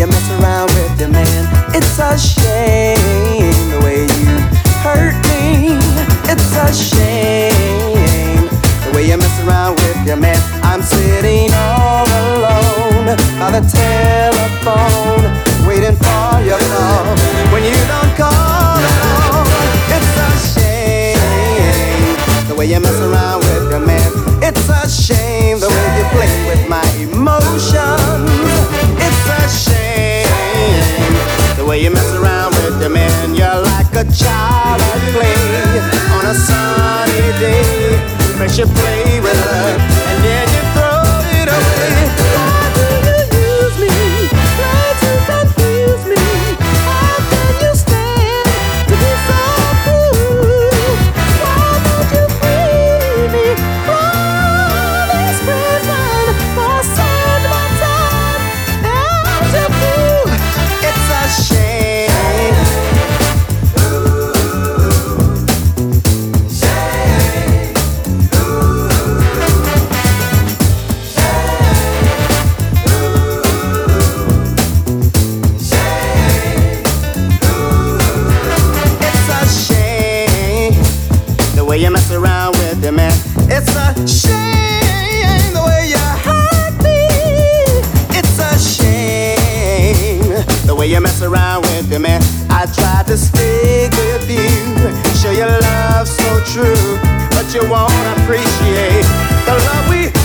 mess around with your man. It's a shame the way you hurt me. It's a shame the way you mess around with your man. I'm sitting all alone by the telephone, waiting for your call. When you don't call at all, it's a shame the way you mess around with your man. It's a shame the way you play with my emotions. It's a shame the way you mess around with your man. You're like a child at play on a sunny day. Makes you play with her and then you you mess around with me, I try to stay with you. Sure, your love's so true, but you won't appreciate the love we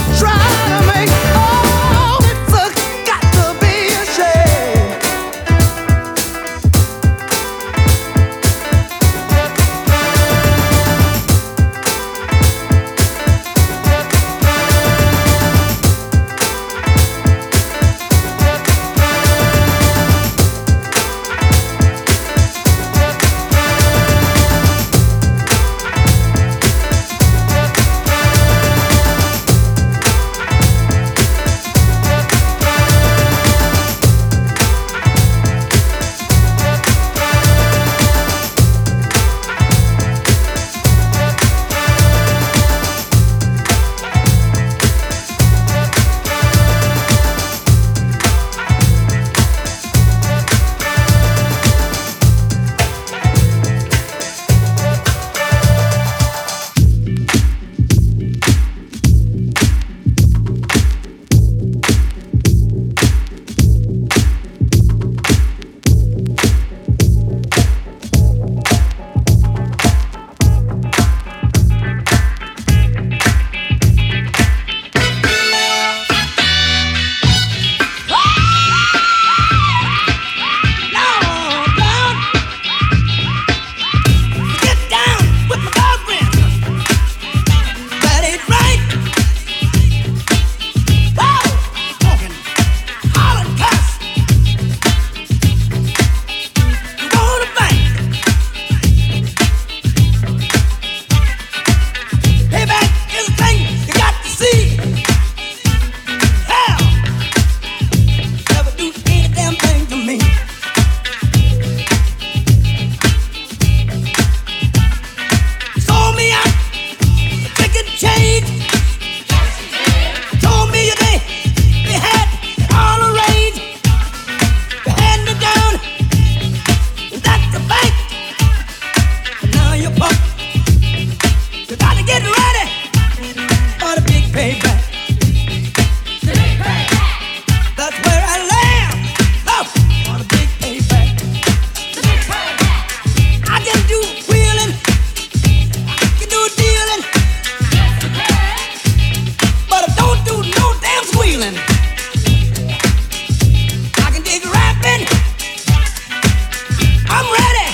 I'm ready.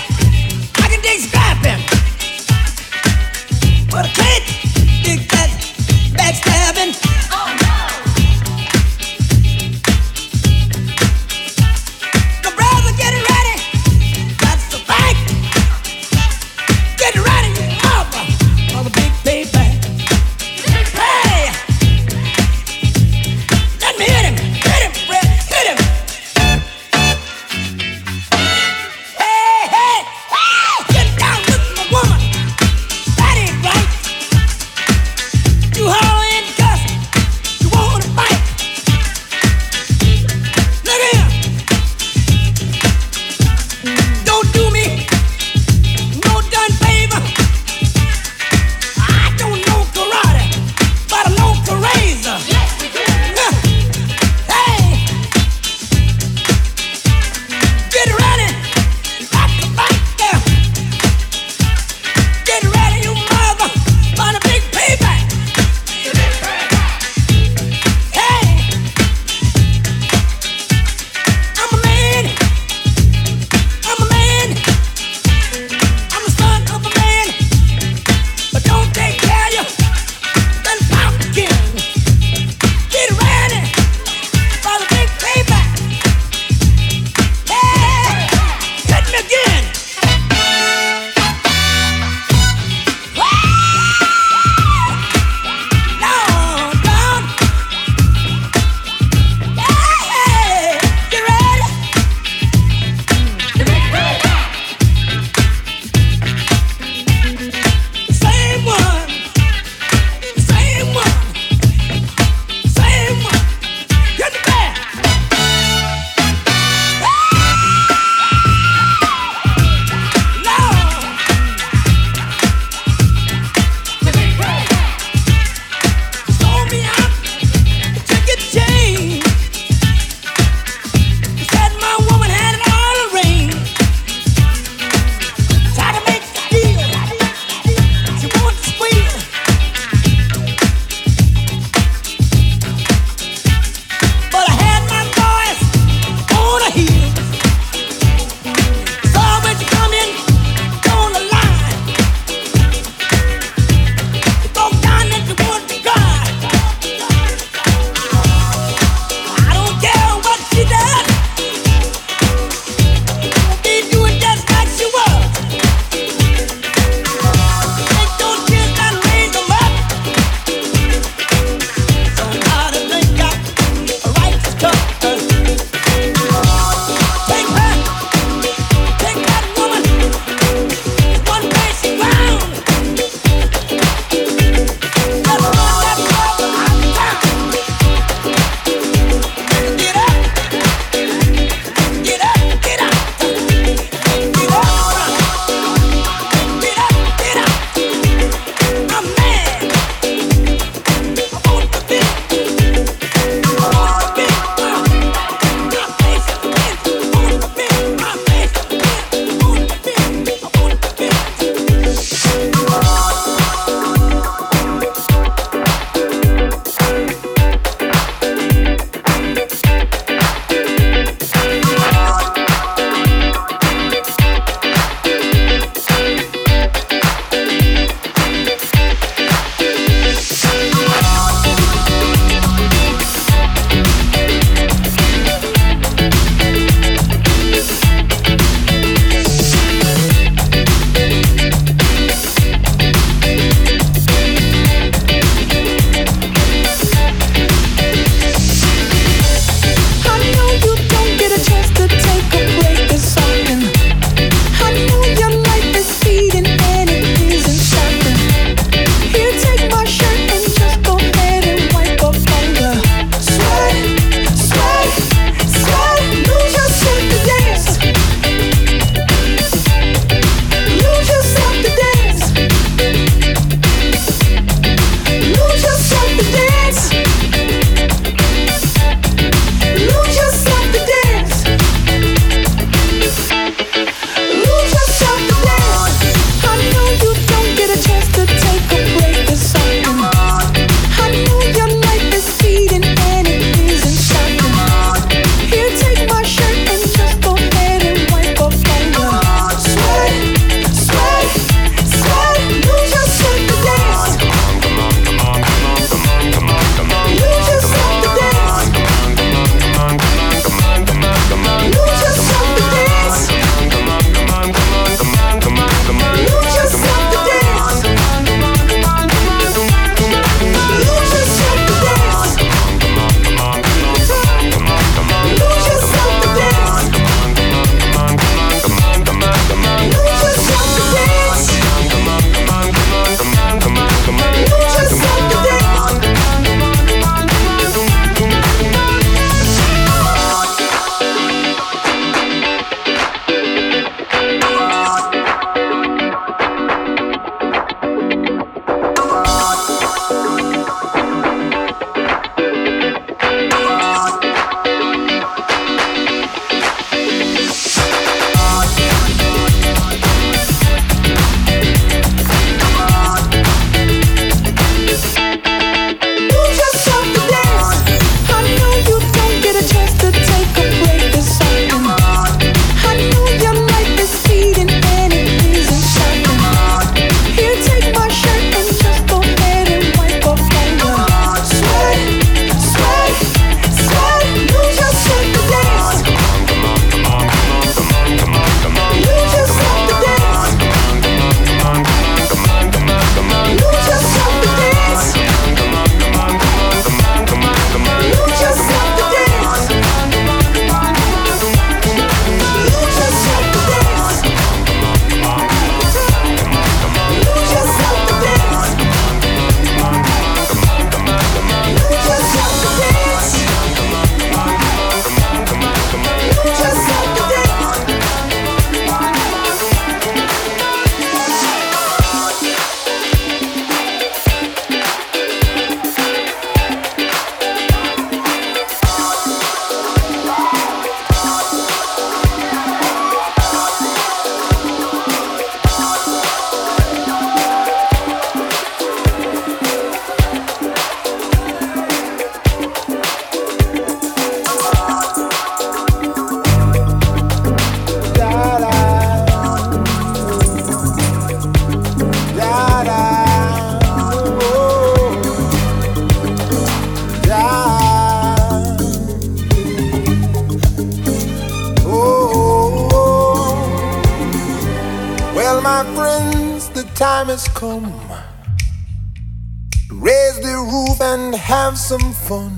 Fun.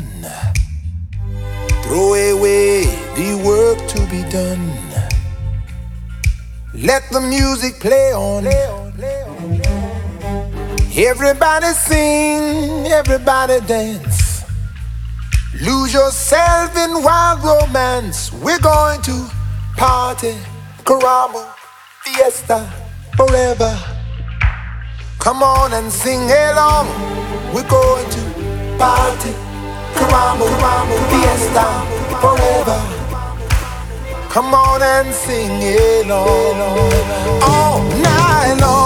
Throw away the work to be done. Let the music play on. Everybody sing, everybody dance. Lose yourself in wild romance. We're going to party, caramba fiesta forever. Come on and sing along. We're going to party, caramba, caramba, fiesta forever. Come on and sing along all night long,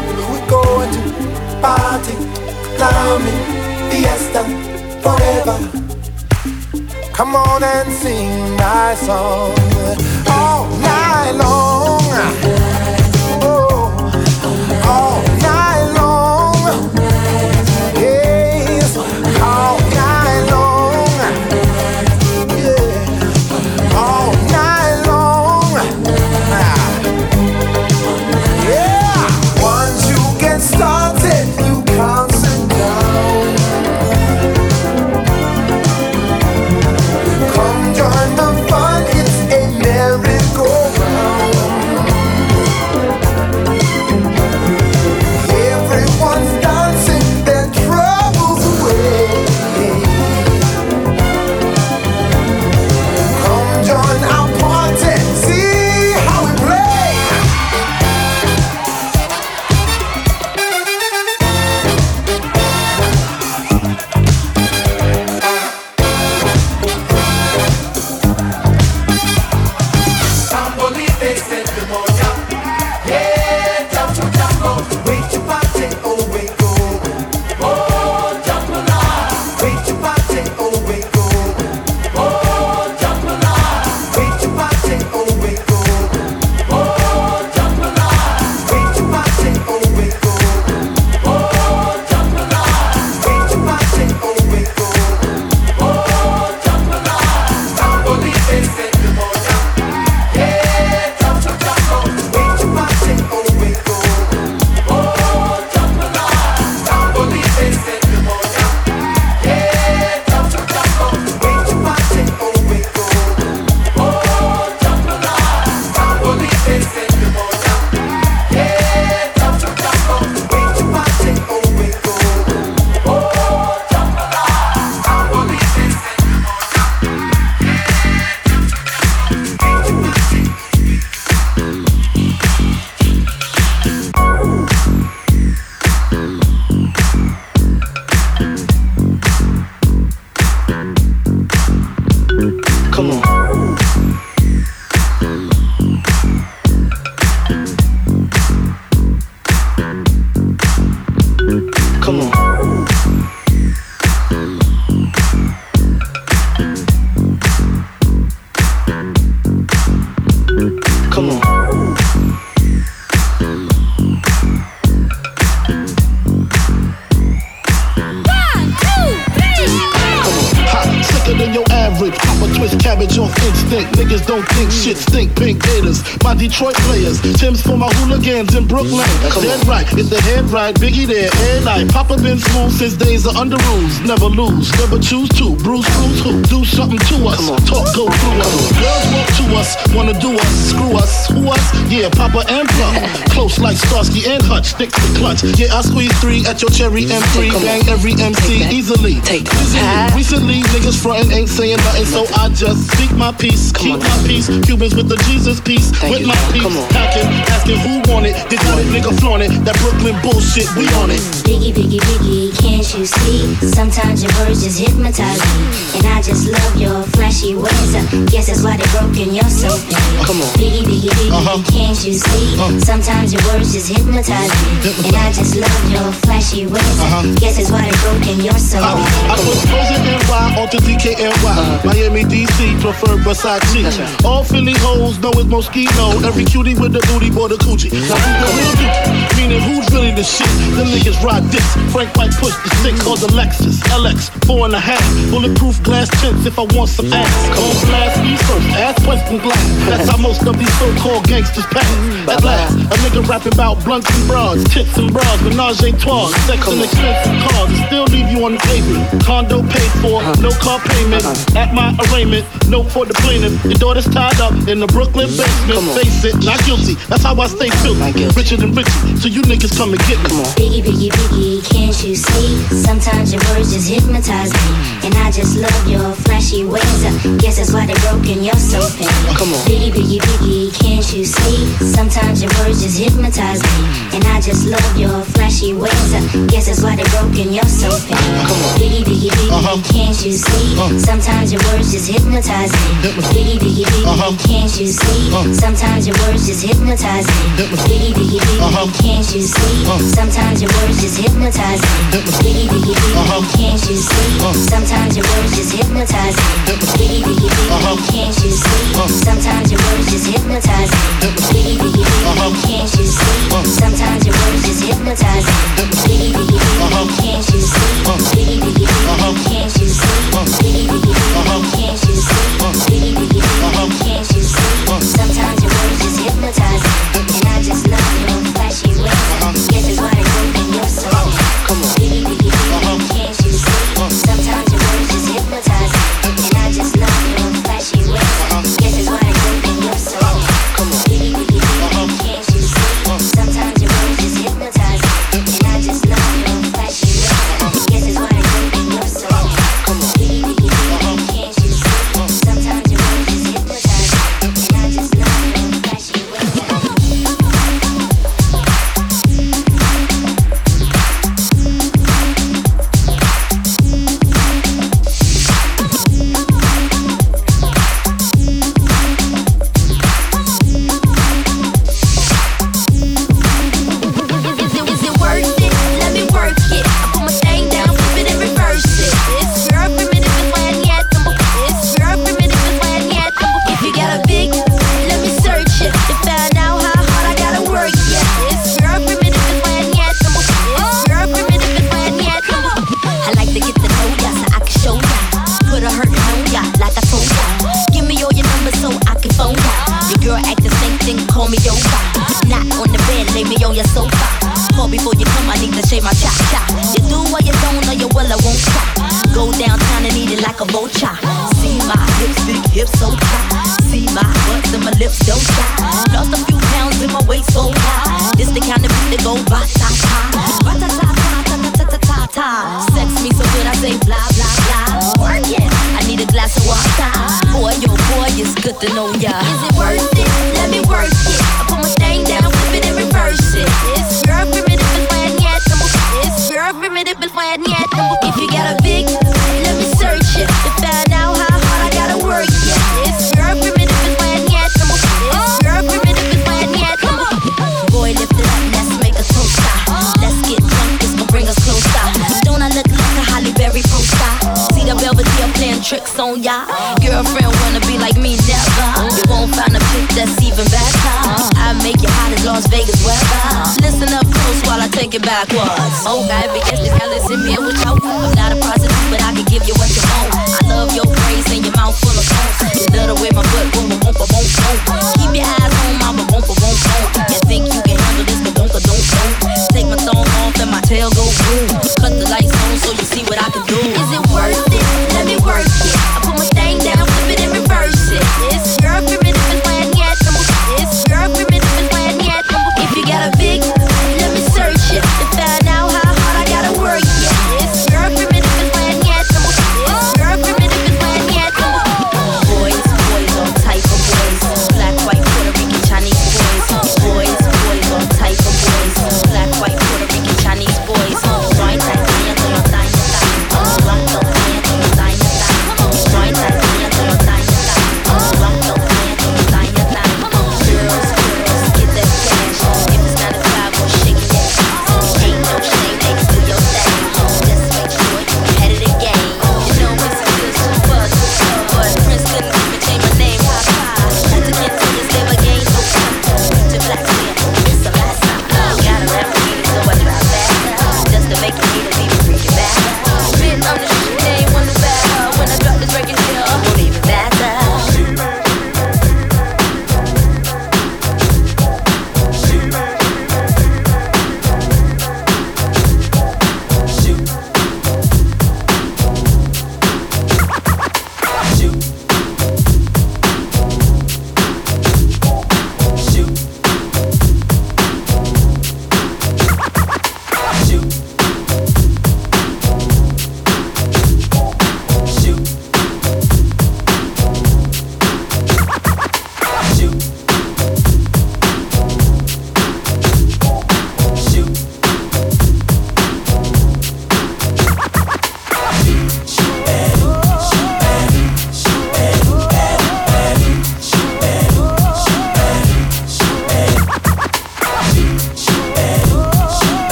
Going to party, climbing, fiesta, forever. Come on and sing my song pride, Biggie there. Night. Papa been smooth since days of under rules. Never lose. Never choose to. Bruce, Bruce, who? Do something to us. Talk, go through us. Girls walk to us. Wanna do us. Screw us. Who us? Yeah, Papa and Plum. Close like Starsky and Hutch. Stick to the clutch. Yeah, I squeeze three at your cherry M3. Bang every MC easily. Take that. Recently, niggas frontin' ain't saying nothing, so I just speak my peace. Keep my peace. Cubans with the Jesus piece. With my peace. Packing, asking who want it. It, nigga flaunt it. That Brooklyn bullshit, we on it. Biggie, biggie, biggie, can't you see? Sometimes your words just hypnotize me. And I just love your flashy ways. I guess that's why they broke in your soul. Come on. Biggie, biggie, biggie, Uh-huh. can't you see? Sometimes your words just hypnotize me. And I just love your flashy ways. I guess that's why they broke in your soul. Uh-huh. I put Frozen NY onto DKNY. Miami, DC, prefer Versace. All Philly hoes know it's Moschino. Every cutie with the booty, boy, the coochie. Now who the real dude? Meaning who's really the shit? Them niggas ride dicks. Frank White push the stick called the Lexus LX, four and a half. Bulletproof glass tints if I want some ass. Cold blast me first, ass Western black. That's how most of these so-called gangsters pass. At last, a nigga rapping about blunts and bras, tits and bras, menage a trois, sex and expensive cars, still leave you on the pavement. Condo paid for, no car payment. At my arraignment, note for the plaintiff. Your daughter's tied up in the Brooklyn basement. Face it, not guilty. That's how I stay filthy. Richer than rich, so you niggas come and get me. More. Biggie, biggie, biggie, can't you see? Sometimes your words just hypnotize me. And I just love your flashy ways. I guess that's why they broke in your soul pain. Come on. Biggie, biggie, biggie, can't you see? Sometimes your words just hypnotize me. And I just love your flashy ways. I guess that's why they broke in your soul pain. Biggie, biggie, biggie, Uh-huh. can't you see? Sometimes your words just hypnotize me. Biggie, biggie, biggie, Uh-huh. can't you see? Sometimes your words just hypnotize me. Biggie, biggie, biggie, Uh-huh. can't you see? Sometimes your words just hypnotize me. Biggie, biggie, biggie, can't you see? Sometimes your words just hypnotize me. Biggie, biggie, biggie, can't you see? Sometimes your words just hypnotize me. Biggie, biggie, biggie, can't you see? Sometimes your words just hypnotize me. Biggie, biggie, biggie, can't you see? Biggie, biggie, biggie, can't you see? Biggie, biggie, biggie, can't you see? Biggie, biggie, biggie, can't you see? Sometimes your words just hypnotize. And I just love your flashy ways. Guess it's why they broke in your soul. Biggie, biggie,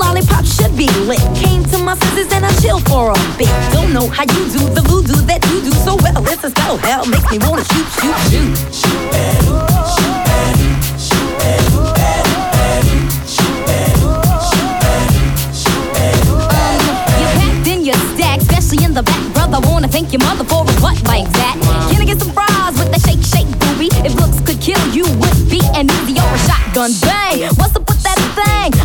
lollipop should be lit. Came to my senses and I chill for a bit. Don't know how you do the voodoo that you do so well. This a spell, hell makes me wanna shoot, shoot, shoot, shoot, and shoot, and shoot, and shoot, and shoot, and shoot, and shoot. You're packed in your stack, especially in the back, brother. Wanna thank your mother for a butt like that. Can I get some fries with that shake, shake, booby? If looks could kill you, would be an Uzi or a shotgun. Bang!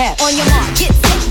On your mark, get set.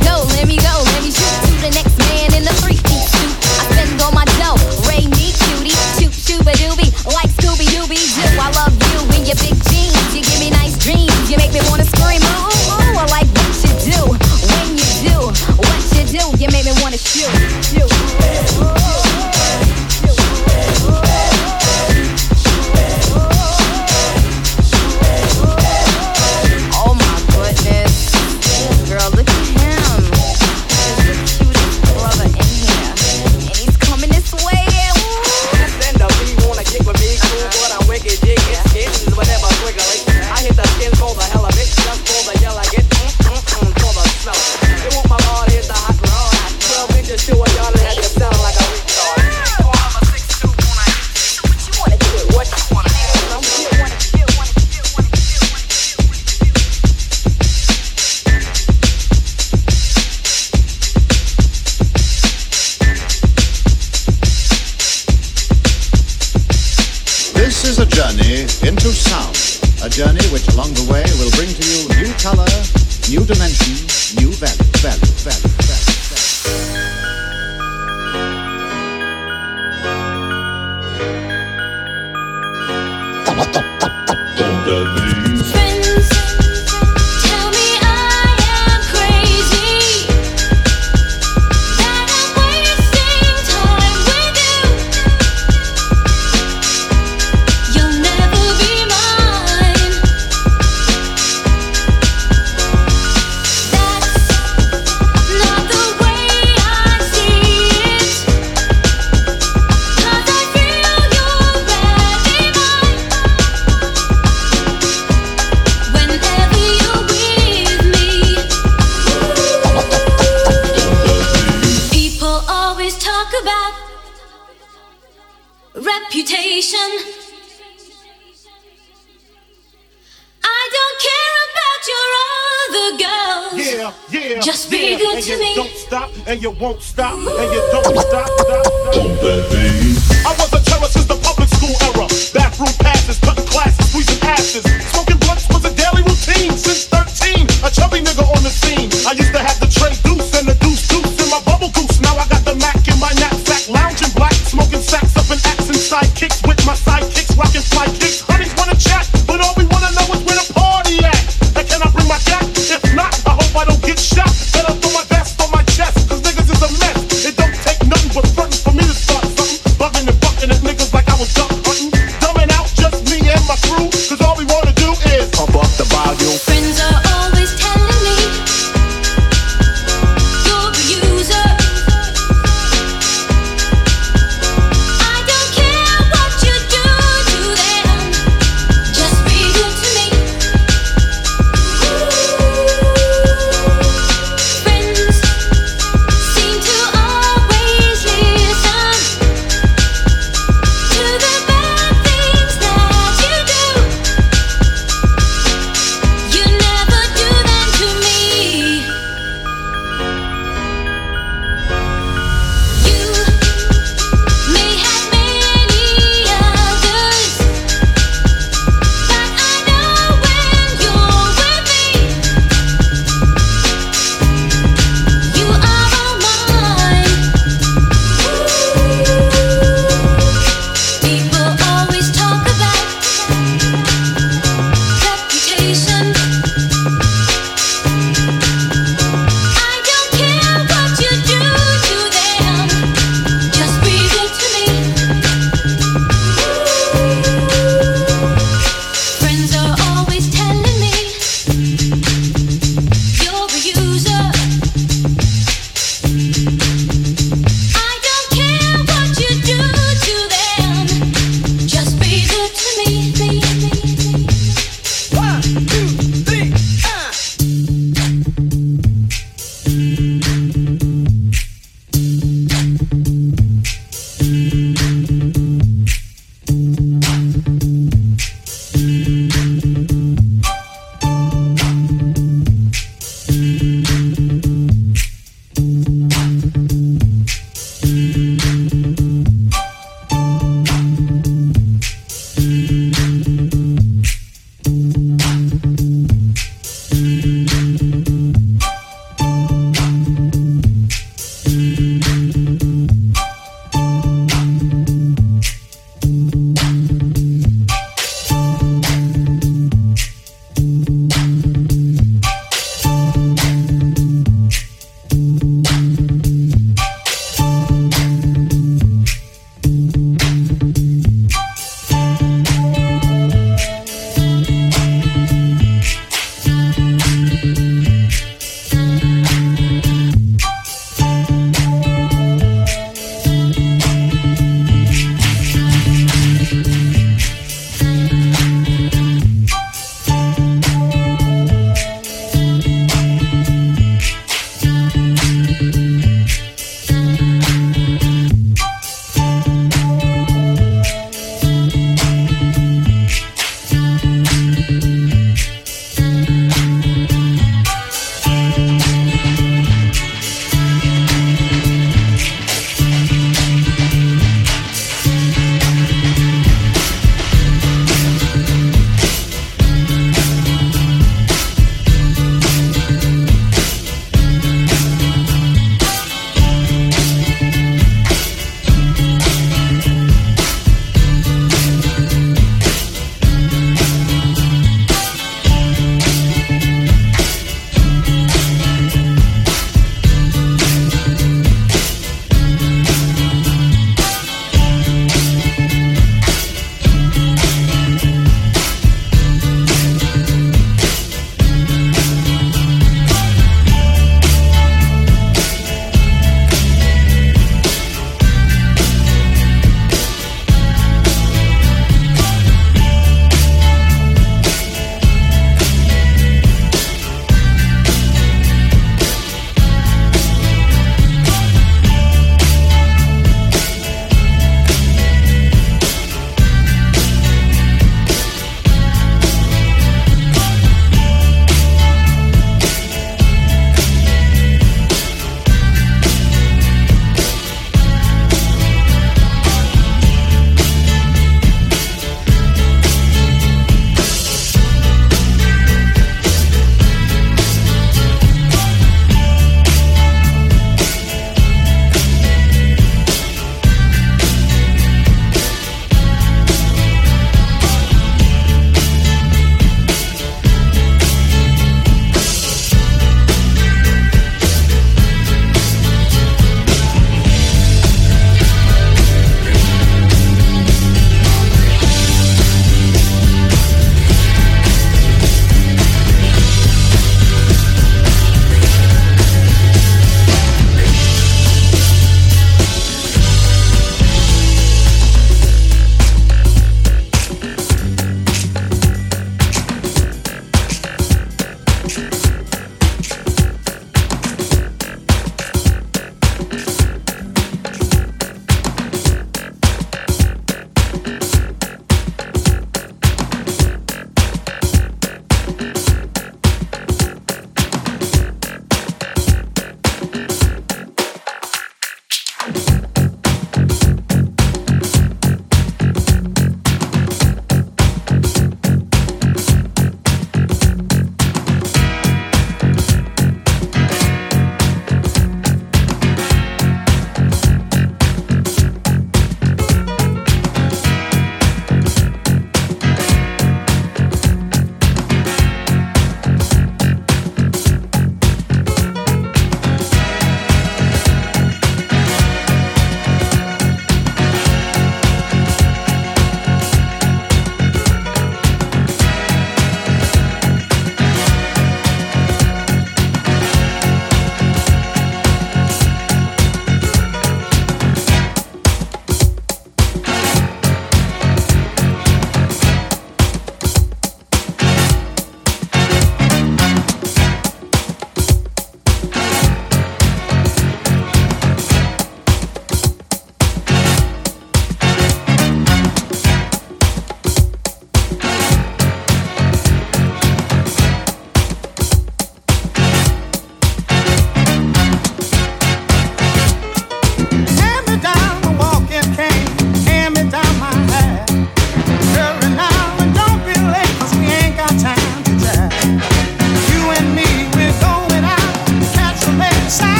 You won't stop.